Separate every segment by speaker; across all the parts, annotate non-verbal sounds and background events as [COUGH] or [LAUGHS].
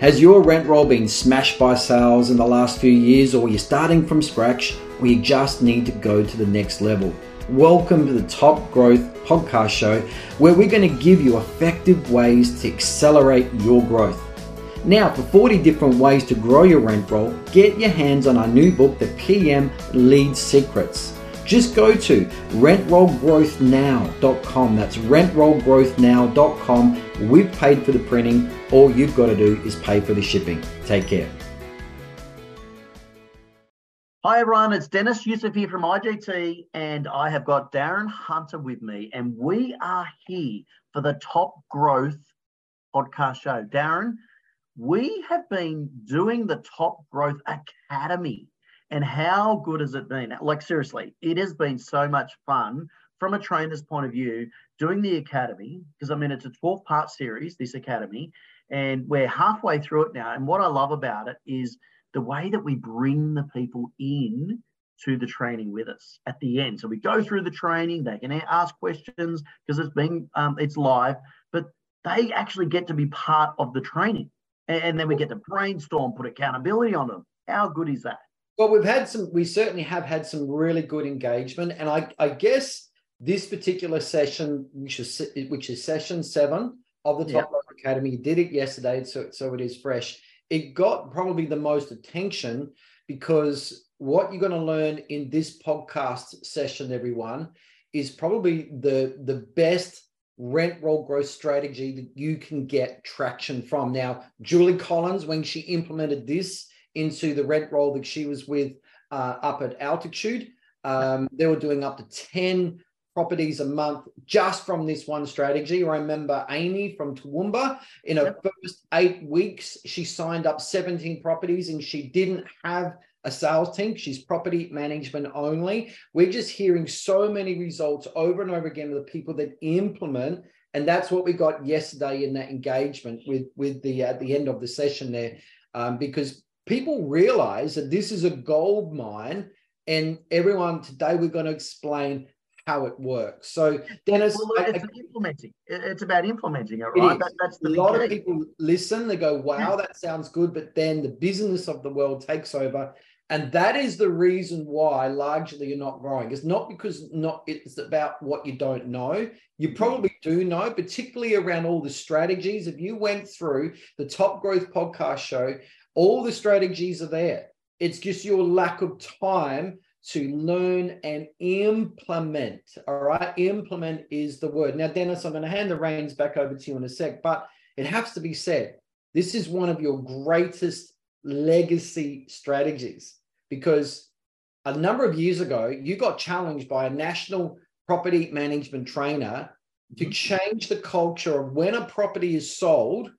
Speaker 1: Has your rent roll been smashed by sales in the last few years, or you're starting from scratch, or you just need to go to the next level? Welcome to the Top Growth Podcast Show, where we're going to give you effective ways to accelerate your growth. Now, for 40 different ways to grow your rent roll, get your hands on our new book, The PM Lead Secrets. Just go to rentrollgrowthnow.com. That's rentrollgrowthnow.com. We've paid for the printing. All you've got to do is pay for the shipping. Take care.
Speaker 2: Hi everyone, it's Deniz Yusuf here from IGT, and I have got Darren Hunter with me, and we are here for the Top Growth podcast show. Darren, we have been doing the Top Growth Academy and how good has it been? Like, seriously, it has been so much fun from a trainer's point of view doing the academy, because I mean, it's a 12 part series, this academy, and we're halfway through it now. And what I love about it is the way that we bring the people in to the training with us at the end. So we go through the training, they can ask questions because it's being, um, it's live, but they actually get to be part of the training. And then we get to brainstorm, put accountability on them. How good is that?
Speaker 1: Well, we've had some, we certainly have had some really good engagement. And I, I guess this particular session, which is, which is session seven of the Top yep. Academy, did it yesterday. So, so it is fresh. It got probably the most attention because what you're going to learn in this podcast session, everyone, is probably the, the best rent roll growth strategy that you can get traction from. Now, Julie Collins, when she implemented this, into the rent roll that she was with uh, up at altitude. Um, they were doing up to 10 properties a month just from this one strategy. I remember Amy from Toowoomba in her yep. first eight weeks, she signed up 17 properties and she didn't have a sales team. She's property management only. We're just hearing so many results over and over again of the people that implement. And that's what we got yesterday in that engagement with, with the at the end of the session there. Um, because people realize that this is a gold mine and everyone today we're going to explain how it works. So, Deniz,
Speaker 2: well, it's I, implementing. It's about implementing it, right?
Speaker 1: That, that's a lot of people listen. They go, "Wow, yeah. that sounds good," but then the business of the world takes over, and that is the reason why largely you're not growing. It's not because not it's about what you don't know. You mm. probably do know, particularly around all the strategies. If you went through the Top Growth Podcast show, all the strategies are there. It's just your lack of time to learn and implement. All right. Implement is the word. Now, Deniz, I'm going to hand the reins back over to you in a sec, but it has to be said this is one of your greatest legacy strategies because a number of years ago, you got challenged by a national property management trainer to mm-hmm. change the culture of when a property is sold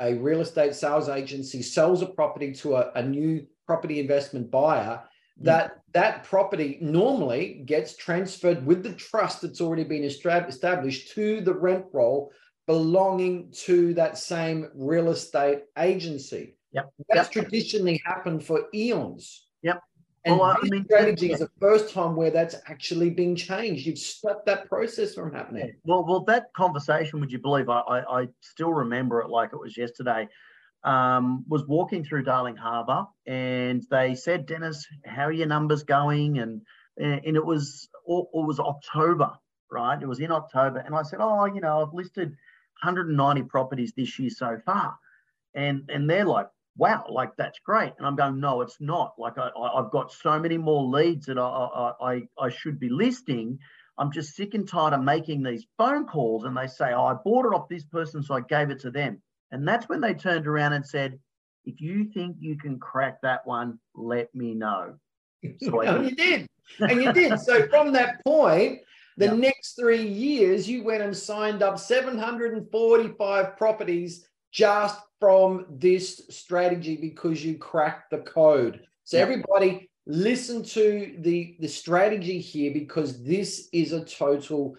Speaker 1: a real estate sales agency sells a property to a, a new property investment buyer, mm. that that property normally gets transferred with the trust that's already been established to the rent roll belonging to that same real estate agency.
Speaker 2: Yep.
Speaker 1: That's
Speaker 2: yep.
Speaker 1: traditionally happened for eons.
Speaker 2: Yep.
Speaker 1: And well, I mean, strategy is the first time where that's actually been changed. You've stopped that process from happening.
Speaker 2: Well, well, that conversation, would you believe? I, I, I still remember it like it was yesterday. Um, was walking through Darling Harbour, and they said, "Deniz, how are your numbers going?" And and it was it was October, right? It was in October, and I said, "Oh, you know, I've listed 190 properties this year so far," and and they're like, wow, like that's great. And I'm going, no, it's not. Like I, have got so many more leads that I, I, I should be listing. I'm just sick and tired of making these phone calls and they say, oh, I bought it off this person, so I gave it to them. And that's when they turned around and said, if you think you can crack that one, let me know. [LAUGHS]
Speaker 1: So and you did. And you did. So from that point, the yep. next three years, you went and signed up 745 properties just from this strategy because you cracked the code. So everybody listen to the the strategy here because this is a total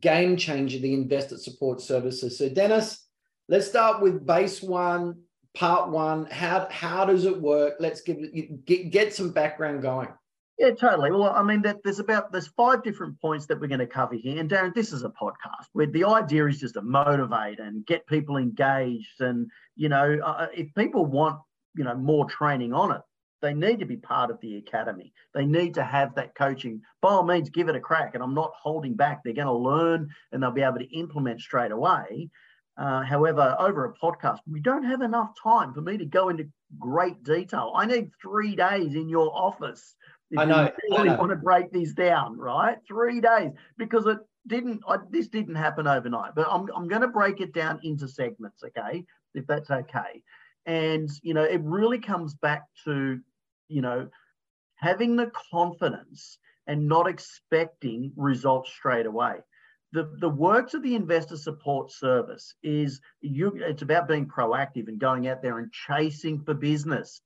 Speaker 1: game changer the investor support services. So Deniz, let's start with base 1 part 1 how how does it work? Let's give get get some background going.
Speaker 2: Yeah, totally. Well, I mean, that there's about there's five different points that we're going to cover here. And Darren, this is a podcast where the idea is just to motivate and get people engaged. And you know, uh, if people want you know more training on it, they need to be part of the academy. They need to have that coaching. By all means, give it a crack. And I'm not holding back. They're going to learn and they'll be able to implement straight away. Uh, however, over a podcast, we don't have enough time for me to go into great detail. I need three days in your office if
Speaker 1: I know.
Speaker 2: You really
Speaker 1: I know.
Speaker 2: want to break these down, right? Three days because it didn't. I, this didn't happen overnight. But I'm I'm going to break it down into segments, okay? If that's okay. And you know, it really comes back to you know having the confidence and not expecting results straight away. The, the works of the investor support service is you it's about being proactive and going out there and chasing for business.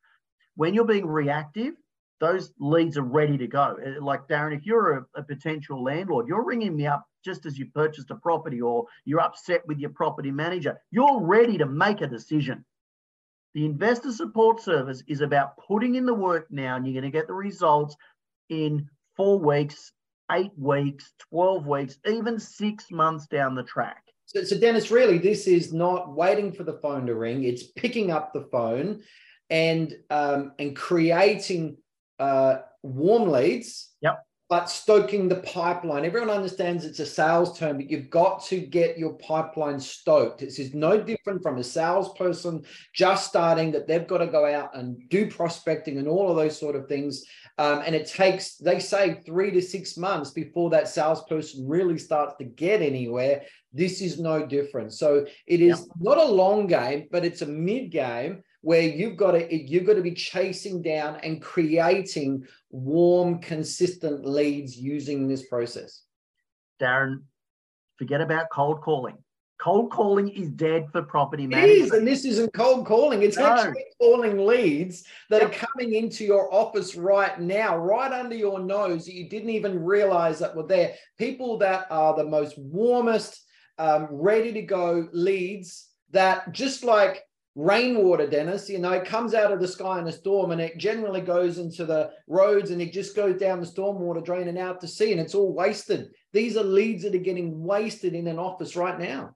Speaker 2: When you're being reactive, those leads are ready to go. Uh, Like Darren, if you're a, a, potential landlord, you're ringing me up just as you purchased a property or you're upset with your property manager, you're ready to make a decision. The investor support service is about putting in the work now and you're going to get the results in four weeks, eight weeks, 12 weeks, even six months down the track.
Speaker 1: So, so Deniz, really, this is not waiting for the phone to ring. It's picking up the phone and um, and creating uh, warm leads,
Speaker 2: yep.
Speaker 1: but stoking the pipeline. Everyone understands it's a sales term, but you've got to get your pipeline stoked. This is no different from a salesperson just starting that they've got to go out and do prospecting and all of those sort of things. Um, and it takes, they say, three to six months before that salesperson really starts to get anywhere. This is no different. So it is yep. not a long game, but it's a mid game where you've got to you've got to be chasing down and creating warm consistent leads using this process.
Speaker 2: Darren forget about cold calling. Cold calling is dead for property management
Speaker 1: it is and this isn't cold calling. It's no. actually calling leads that are coming into your office right now right under your nose that you didn't even realize that were there. People that are the most warmest um, ready to go leads that just like rainwater, Deniz, you know, it comes out of the sky in a storm and it generally goes into the roads and it just goes down the stormwater drain and out to sea and it's all wasted. These are leads that are getting wasted in an office right now.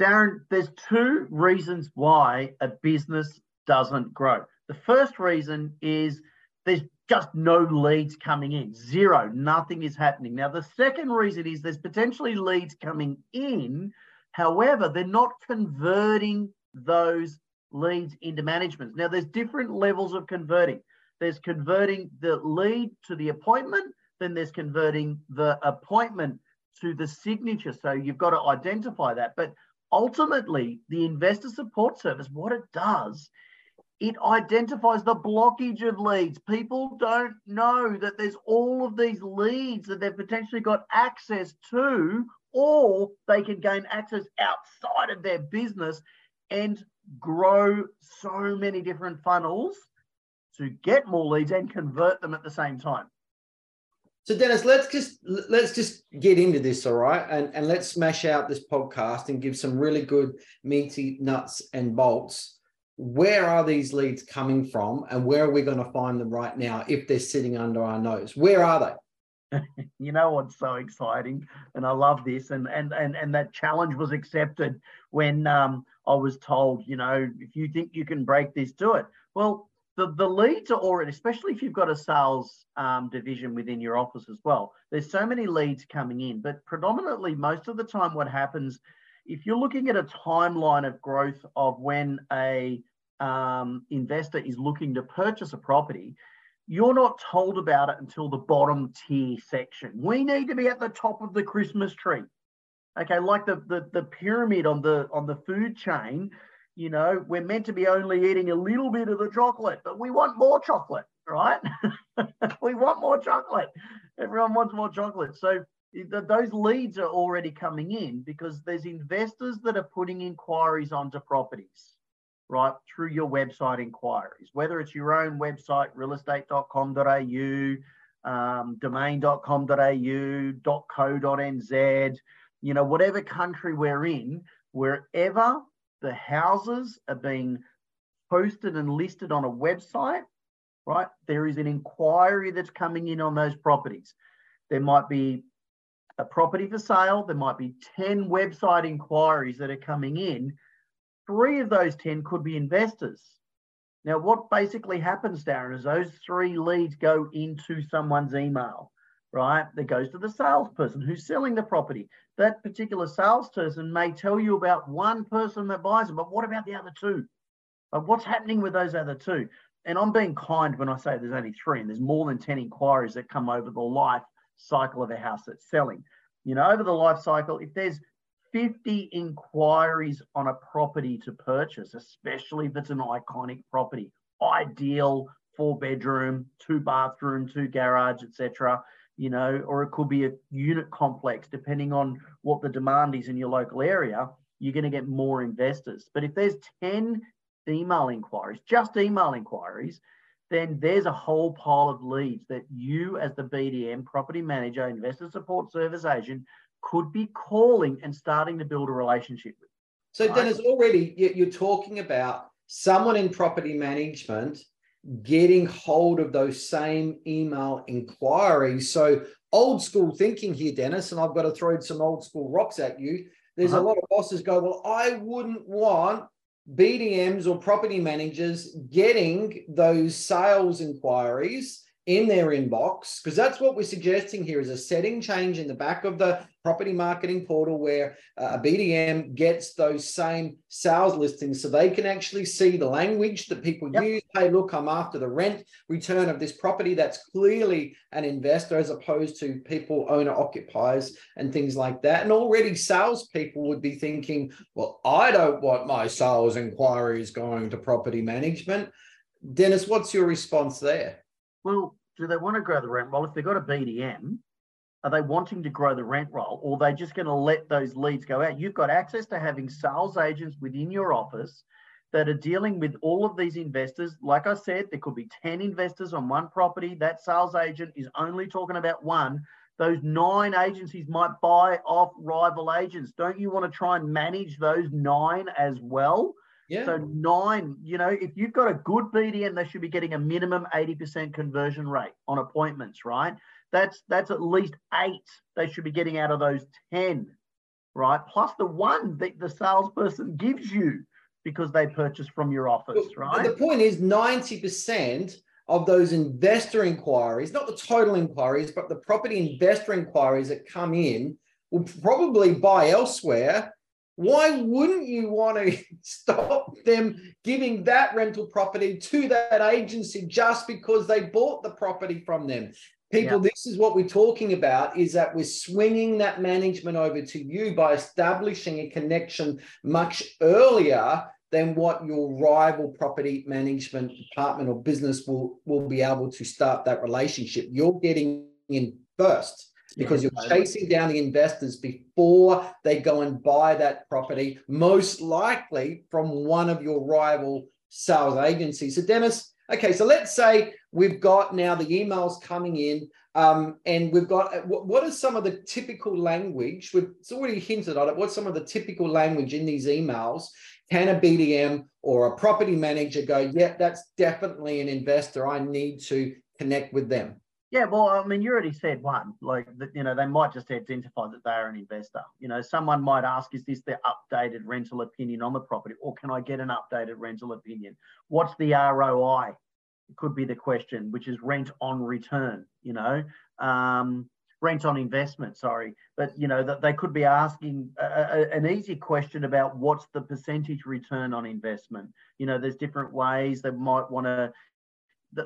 Speaker 2: Darren, there's two reasons why a business doesn't grow. The first reason is there's just no leads coming in, zero, nothing is happening. Now, the second reason is there's potentially leads coming in. However, they're not converting those leads into management. Now, there's different levels of converting. There's converting the lead to the appointment, then there's converting the appointment to the signature. So you've got to identify that. But ultimately, the investor support service, what it does, it identifies the blockage of leads. People don't know that there's all of these leads that they've potentially got access to, or they can gain access outside of their business and grow so many different funnels to get more leads and convert them at the same time.
Speaker 1: So Deniz, let's just let's just get into this, all right, and and let's smash out this podcast and give some really good meaty nuts and bolts. Where are these leads coming from, and where are we going to find them right now if they're sitting under our nose? Where are they? [LAUGHS]
Speaker 2: you know what's so exciting, and I love this, and and and and that challenge was accepted when um, I was told, you know, if you think you can break this, do it. Well, the, the leads are already, especially if you've got a sales um, division within your office as well, there's so many leads coming in. But predominantly, most of the time, what happens if you're looking at a timeline of growth of when a um, investor is looking to purchase a property, you're not told about it until the bottom tier section. We need to be at the top of the Christmas tree. Okay like the, the the pyramid on the on the food chain you know we're meant to be only eating a little bit of the chocolate but we want more chocolate right? [LAUGHS] We want more chocolate. Everyone wants more chocolate. So those leads are already coming in because there's investors that are putting inquiries onto properties right through your website inquiries whether it's your own website realestate.com.au um, domain.com.au .co.nz you know, whatever country we're in, wherever the houses are being posted and listed on a website, right? There is an inquiry that's coming in on those properties. There might be a property for sale, there might be 10 website inquiries that are coming in. Three of those 10 could be investors. Now, what basically happens, Darren, is those three leads go into someone's email, right? That goes to the salesperson who's selling the property. That particular salesperson may tell you about one person that buys it, but what about the other two? But what's happening with those other two? And I'm being kind when I say there's only three, and there's more than 10 inquiries that come over the life cycle of a house that's selling. You know, over the life cycle, if there's 50 inquiries on a property to purchase, especially if it's an iconic property, ideal four bedroom, two bathroom, two garage, etc. You know, or it could be a unit complex, depending on what the demand is in your local area. You're going to get more investors. But if there's 10 email inquiries, just email inquiries, then there's a whole pile of leads that you, as the BDM, property manager, investor support service agent, could be calling and starting to build a relationship with.
Speaker 1: So, right? Deniz, already you're talking about someone in property management getting hold of those same email inquiries. So, old school thinking here, Deniz, and I've got to throw some old school rocks at you. There's uh-huh. a lot of bosses go, Well, I wouldn't want BDMs or property managers getting those sales inquiries in their inbox because that's what we're suggesting here is a setting change in the back of the property marketing portal where uh, a BDM gets those same sales listings so they can actually see the language that people yep. use. Hey, look, I'm after the rent return of this property. That's clearly an investor as opposed to people, owner occupiers, and things like that. And already salespeople would be thinking, well, I don't want my sales inquiries going to property management. Deniz, what's your response there?
Speaker 2: Well, do they want to grow the rent roll? If they've got a BDM, are they wanting to grow the rent roll or are they just going to let those leads go out? You've got access to having sales agents within your office that are dealing with all of these investors. Like I said, there could be 10 investors on one property. That sales agent is only talking about one. Those nine agencies might buy off rival agents. Don't you want to try and manage those nine as well? Yeah. So nine, you know, if you've got a good BDM, they should be getting a minimum 80% conversion rate on appointments, right? That's that's at least eight they should be getting out of those 10, right? Plus the one that the salesperson gives you because they purchased from your office, right?
Speaker 1: But the point is 90% of those investor inquiries, not the total inquiries, but the property investor inquiries that come in will probably buy elsewhere why wouldn't you want to [LAUGHS] stop them giving that rental property to that agency just because they bought the property from them? People, yeah. this is what we're talking about is that we're swinging that management over to you by establishing a connection much earlier than what your rival property management department or business will, will be able to start that relationship. You're getting in first because you're chasing down the investors before they go and buy that property, most likely from one of your rival sales agencies. So, Deniz, okay, so let's say we've got now the emails coming in. Um, and we've got uh, what, what is some of the typical language? We've it's already hinted on it. What's some of the typical language in these emails? Can a BDM or a property manager go, yeah, that's definitely an investor. I need to connect with them?
Speaker 2: Yeah, well, I mean, you already said one. Like, that, you know, they might just identify that they are an investor. You know, someone might ask, is this the updated rental opinion on the property, or can I get an updated rental opinion? What's the ROI? It could be the question, which is rent on return. You know, um, rent on investment. Sorry, but you know that they could be asking a, a, an easy question about what's the percentage return on investment. You know, there's different ways they might want to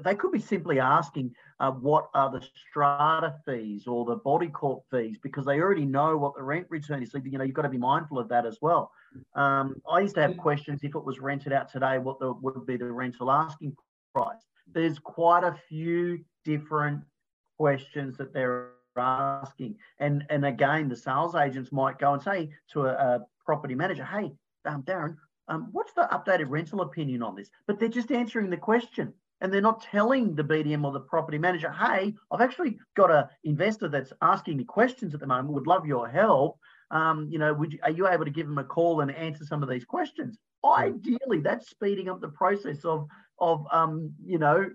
Speaker 2: they could be simply asking uh, what are the strata fees or the body corp fees because they already know what the rent return is. So, you know, you've got to be mindful of that as well. Um, I used to have questions if it was rented out today, what the, would be the rental asking price? There's quite a few different questions that they're asking. And, and again, the sales agents might go and say to a, a property manager, hey, um, Darren, um, what's the updated rental opinion on this? But they're just answering the question and they're not telling the BDM or the property manager, hey, I've actually got an investor that's asking me questions at the moment, would love your help. Um, you know, would you, are you able to give them a call and answer some of these questions? Ideally, that's speeding up the process of, of um, you know,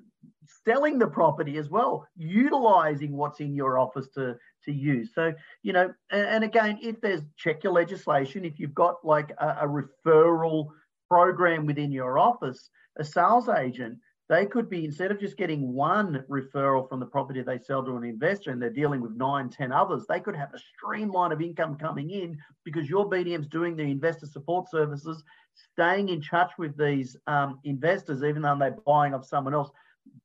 Speaker 2: selling the property as well, utilizing what's in your office to, to use. So, you know, and, and again, if there's check your legislation, if you've got like a, a referral program within your office, a sales agent, they could be instead of just getting one referral from the property they sell to an investor and they're dealing with nine, ten others, they could have a streamline of income coming in because your BDM's doing the investor support services, staying in touch with these um, investors, even though they're buying off someone else.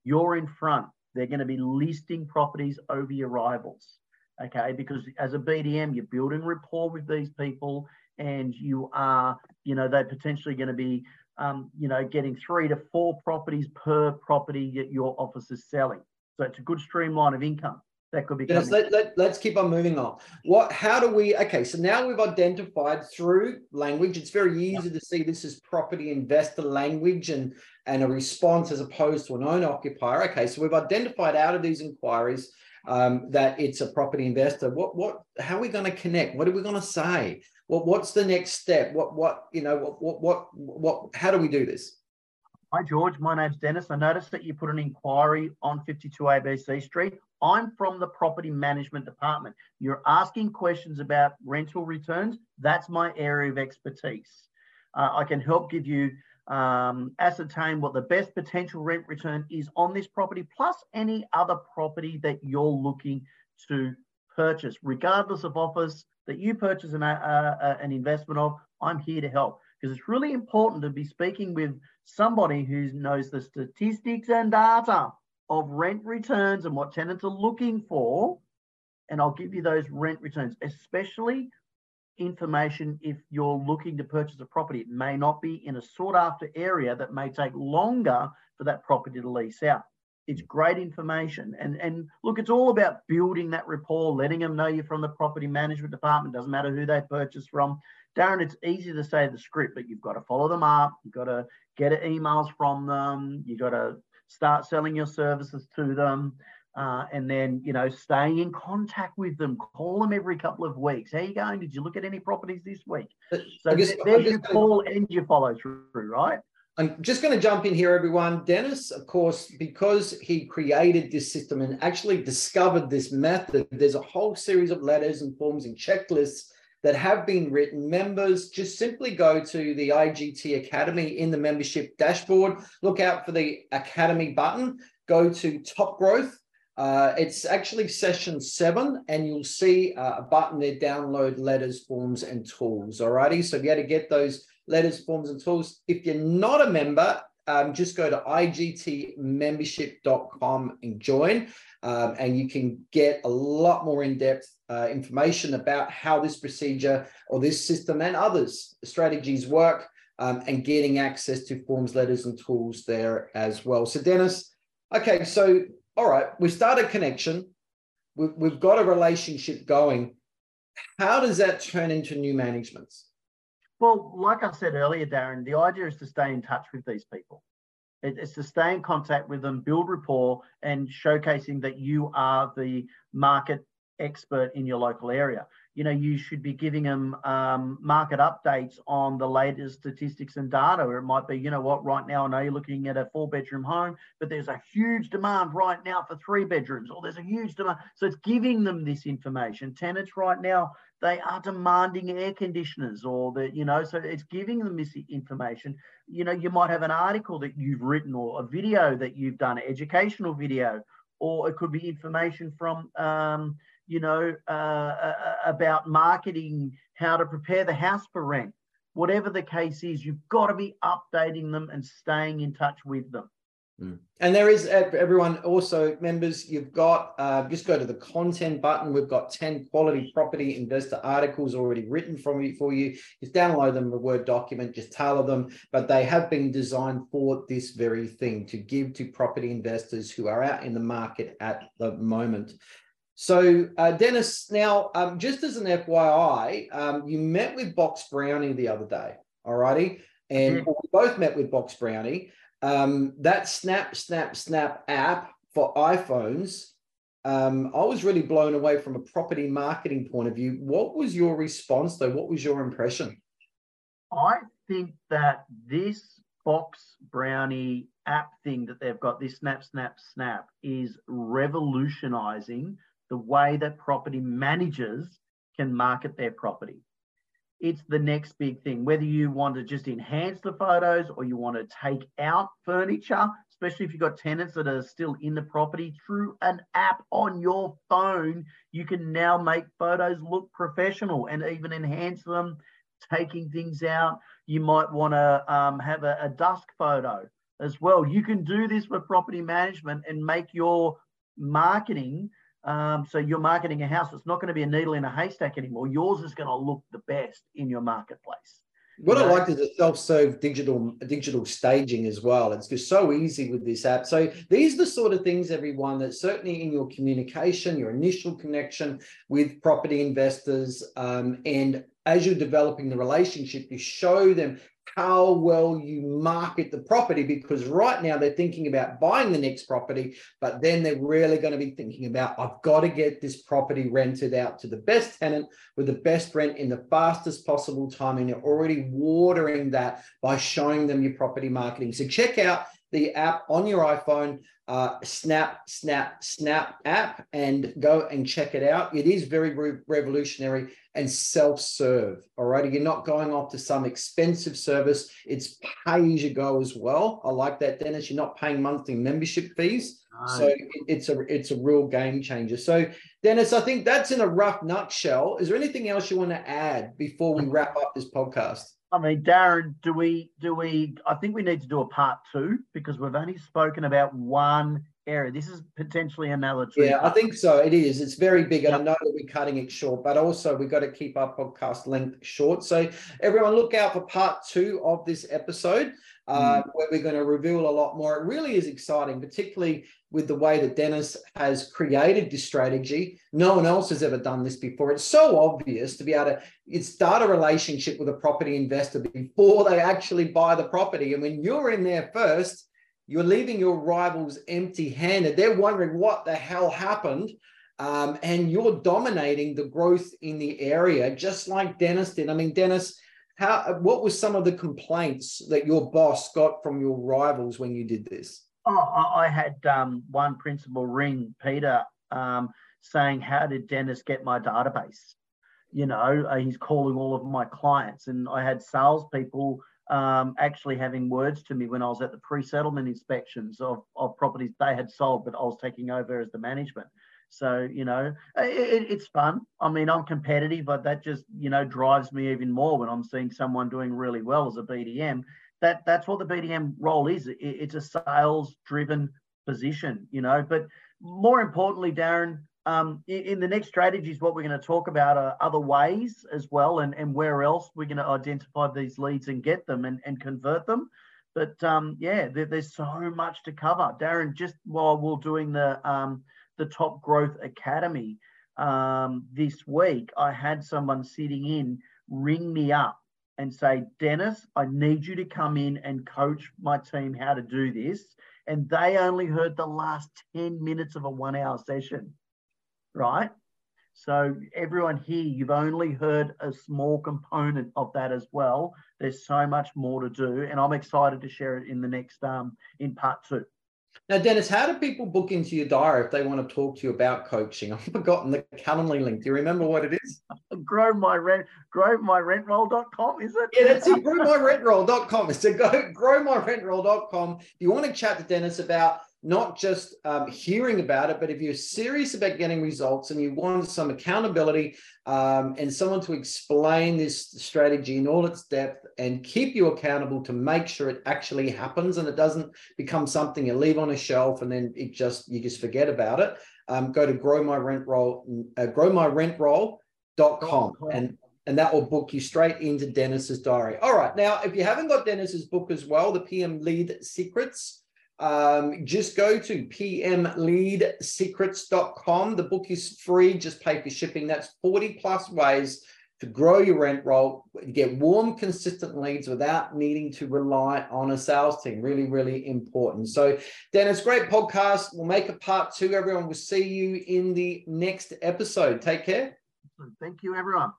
Speaker 2: You're in front. They're going to be listing properties over your rivals. Okay, because as a BDM, you're building rapport with these people and you are, you know, they're potentially going to be um, you know, getting three to four properties per property that your office is selling. So it's a good streamline of income that could be.
Speaker 1: Yes, let, let, let's keep on moving on. What? How do we? Okay, so now we've identified through language. It's very easy to see this is property investor language and and a response as opposed to an owner occupier. Okay, so we've identified out of these inquiries um, that it's a property investor. What what? How are we going to connect? What are we going to say? What what's the next step? What what you know what what what what? How do we do this?
Speaker 2: Hi George, my name's Deniz. I noticed that you put an inquiry on 52 ABC Street. I'm from the property management department. You're asking questions about rental returns. That's my area of expertise. Uh, I can help give you um, ascertain what the best potential rent return is on this property, plus any other property that you're looking to purchase, regardless of office that you purchase an, uh, uh, an investment of. I'm here to help because it's really important to be speaking with somebody who knows the statistics and data of rent returns and what tenants are looking for. And I'll give you those rent returns, especially information if you're looking to purchase a property. It may not be in a sought after area that may take longer for that property to lease out. It's great information. And, and look, it's all about building that rapport, letting them know you're from the property management department. Doesn't matter who they purchase from. Darren, it's easy to say the script, but you've got to follow them up. You've got to get emails from them. You've got to start selling your services to them. Uh, and then, you know, staying in contact with them, call them every couple of weeks. How you going? Did you look at any properties this week? So guess, there's your call and your follow through, right?
Speaker 1: I'm just going to jump in here, everyone. Deniz, of course, because he created this system and actually discovered this method, there's a whole series of letters and forms and checklists that have been written. Members just simply go to the IGT Academy in the membership dashboard, look out for the Academy button, go to Top Growth. Uh, it's actually session seven, and you'll see uh, a button there download letters, forms, and tools. Alrighty, so you had to get those letters, forms, and tools. If you're not a member, um, just go to igtmembership.com and join. Um, and you can get a lot more in-depth uh, information about how this procedure or this system and others strategies work um, and getting access to forms, letters, and tools there as well. So Deniz, okay, so all right, we start a connection. We've, we've got a relationship going. How does that turn into new managements?
Speaker 2: Well, like I said earlier, Darren, the idea is to stay in touch with these people. It's to stay in contact with them, build rapport, and showcasing that you are the market expert in your local area you know, you should be giving them um, market updates on the latest statistics and data. Or it might be, you know what, right now I know you're looking at a four bedroom home, but there's a huge demand right now for three bedrooms, or there's a huge demand. So it's giving them this information. Tenants right now, they are demanding air conditioners, or the, you know, so it's giving them this information. You know, you might have an article that you've written, or a video that you've done, educational video, or it could be information from, um, you know, uh, uh, uh, about marketing, how to prepare the house for rent. Whatever the case is, you've got to be updating them and staying in touch with them.
Speaker 1: Mm. And there is everyone also members. You've got uh, just go to the content button. We've got ten quality property investor articles already written from you for you. Just download them, a Word document, just tailor them. But they have been designed for this very thing to give to property investors who are out in the market at the moment. So, uh, Deniz, now, um, just as an FYI, um, you met with Box Brownie the other day, all righty? And mm-hmm. we both met with Box Brownie. Um, that Snap, Snap, Snap app for iPhones, um, I was really blown away from a property marketing point of view. What was your response, though? What was your impression?
Speaker 2: I think that this Box brownie app thing that they've got, this Snap, Snap, Snap, is revolutionizing the way that property managers can market their property. It's the next big thing. Whether you want to just enhance the photos or you want to take out furniture, especially if you've got tenants that are still in the property, through an app on your phone, you can now make photos look professional and even enhance them, taking things out. You might want to um, have a, a dusk photo as well. You can do this with property management and make your marketing um, so you're marketing a house. It's not going to be a needle in a haystack anymore. Yours is going to look the best in your marketplace.
Speaker 1: What I like is the self-serve digital digital staging as well. It's just so easy with this app. So these are the sort of things, everyone, that certainly in your communication, your initial connection with property investors, um, and as you're developing the relationship, you show them how well you market the property because right now they're thinking about buying the next property, but then they're really going to be thinking about, I've got to get this property rented out to the best tenant with the best rent in the fastest possible time. And you're already watering that by showing them your property marketing. So check out the app on your iPhone, uh, Snap, Snap, Snap app, and go and check it out. It is very re- revolutionary and self-serve. All right, you're not going off to some expensive service. It's pay as you go as well. I like that, Deniz. You're not paying monthly membership fees. So it's a it's a real game changer. So Deniz, I think that's in a rough nutshell. Is there anything else you want to add before we wrap up this podcast?
Speaker 2: I mean, Darren, do we do we? I think we need to do a part two because we've only spoken about one area. This is potentially another.
Speaker 1: Yeah, I think so. It is. It's very big, and yep. I know that we're cutting it short, but also we've got to keep our podcast length short. So everyone, look out for part two of this episode. Uh, where we're going to reveal a lot more. It really is exciting, particularly with the way that Deniz has created this strategy. No one else has ever done this before. It's so obvious to be able to start a relationship with a property investor before they actually buy the property. And when you're in there first, you're leaving your rivals empty handed. They're wondering what the hell happened. Um, and you're dominating the growth in the area, just like Deniz did. I mean, Deniz, how what was some of the complaints that your boss got from your rivals when you did this?
Speaker 2: Oh, I had um, one principal ring Peter um, saying, "How did Deniz get my database?" You know, uh, he's calling all of my clients, and I had salespeople um, actually having words to me when I was at the pre-settlement inspections of, of properties they had sold, but I was taking over as the management. So, you know, it, it's fun. I mean, I'm competitive, but that just, you know, drives me even more when I'm seeing someone doing really well as a BDM. That That's what the BDM role is. It, it's a sales driven position, you know. But more importantly, Darren, um, in, in, the next strategies, what we're going to talk about are other ways as well, and, and where else we're going to identify these leads and get them and, and convert them. But um, yeah, there, there's so much to cover. Darren, just while we're doing the um, the Top Growth Academy um, this week, I had someone sitting in ring me up and say, Deniz, I need you to come in and coach my team how to do this. And they only heard the last 10 minutes of a one hour session, right? So, everyone here, you've only heard a small component of that as well. There's so much more to do, and I'm excited to share it in the next um, in part two.
Speaker 1: Now, Deniz, how do people book into your diary if they want to talk to you about coaching? [LAUGHS] I've forgotten the Calendly link. Do you remember what it is? [LAUGHS]
Speaker 2: grow my rent, growmyrentroll.com, is it?
Speaker 1: Yeah, that's it. growmyrentroll.com. So go [LAUGHS] growmyrentroll.com. If you want to chat to Deniz about not just um, hearing about it, but if you're serious about getting results and you want some accountability um, and someone to explain this strategy in all its depth and keep you accountable to make sure it actually happens and it doesn't become something you leave on a shelf and then it just you just forget about it. Um, go to grow my rent roll, uh, growmyrentroll.com and and that will book you straight into Deniz's diary. All right. Now, if you haven't got Deniz's book as well, the PM Lead Secrets, um, just go to pmleadsecrets.com. The book is free, just pay for shipping. That's 40 plus ways to grow your rent roll, get warm, consistent leads without needing to rely on a sales team. Really, really important. So, Deniz, great podcast. We'll make a part two. Everyone, we'll see you in the next episode. Take care.
Speaker 2: Thank you, everyone.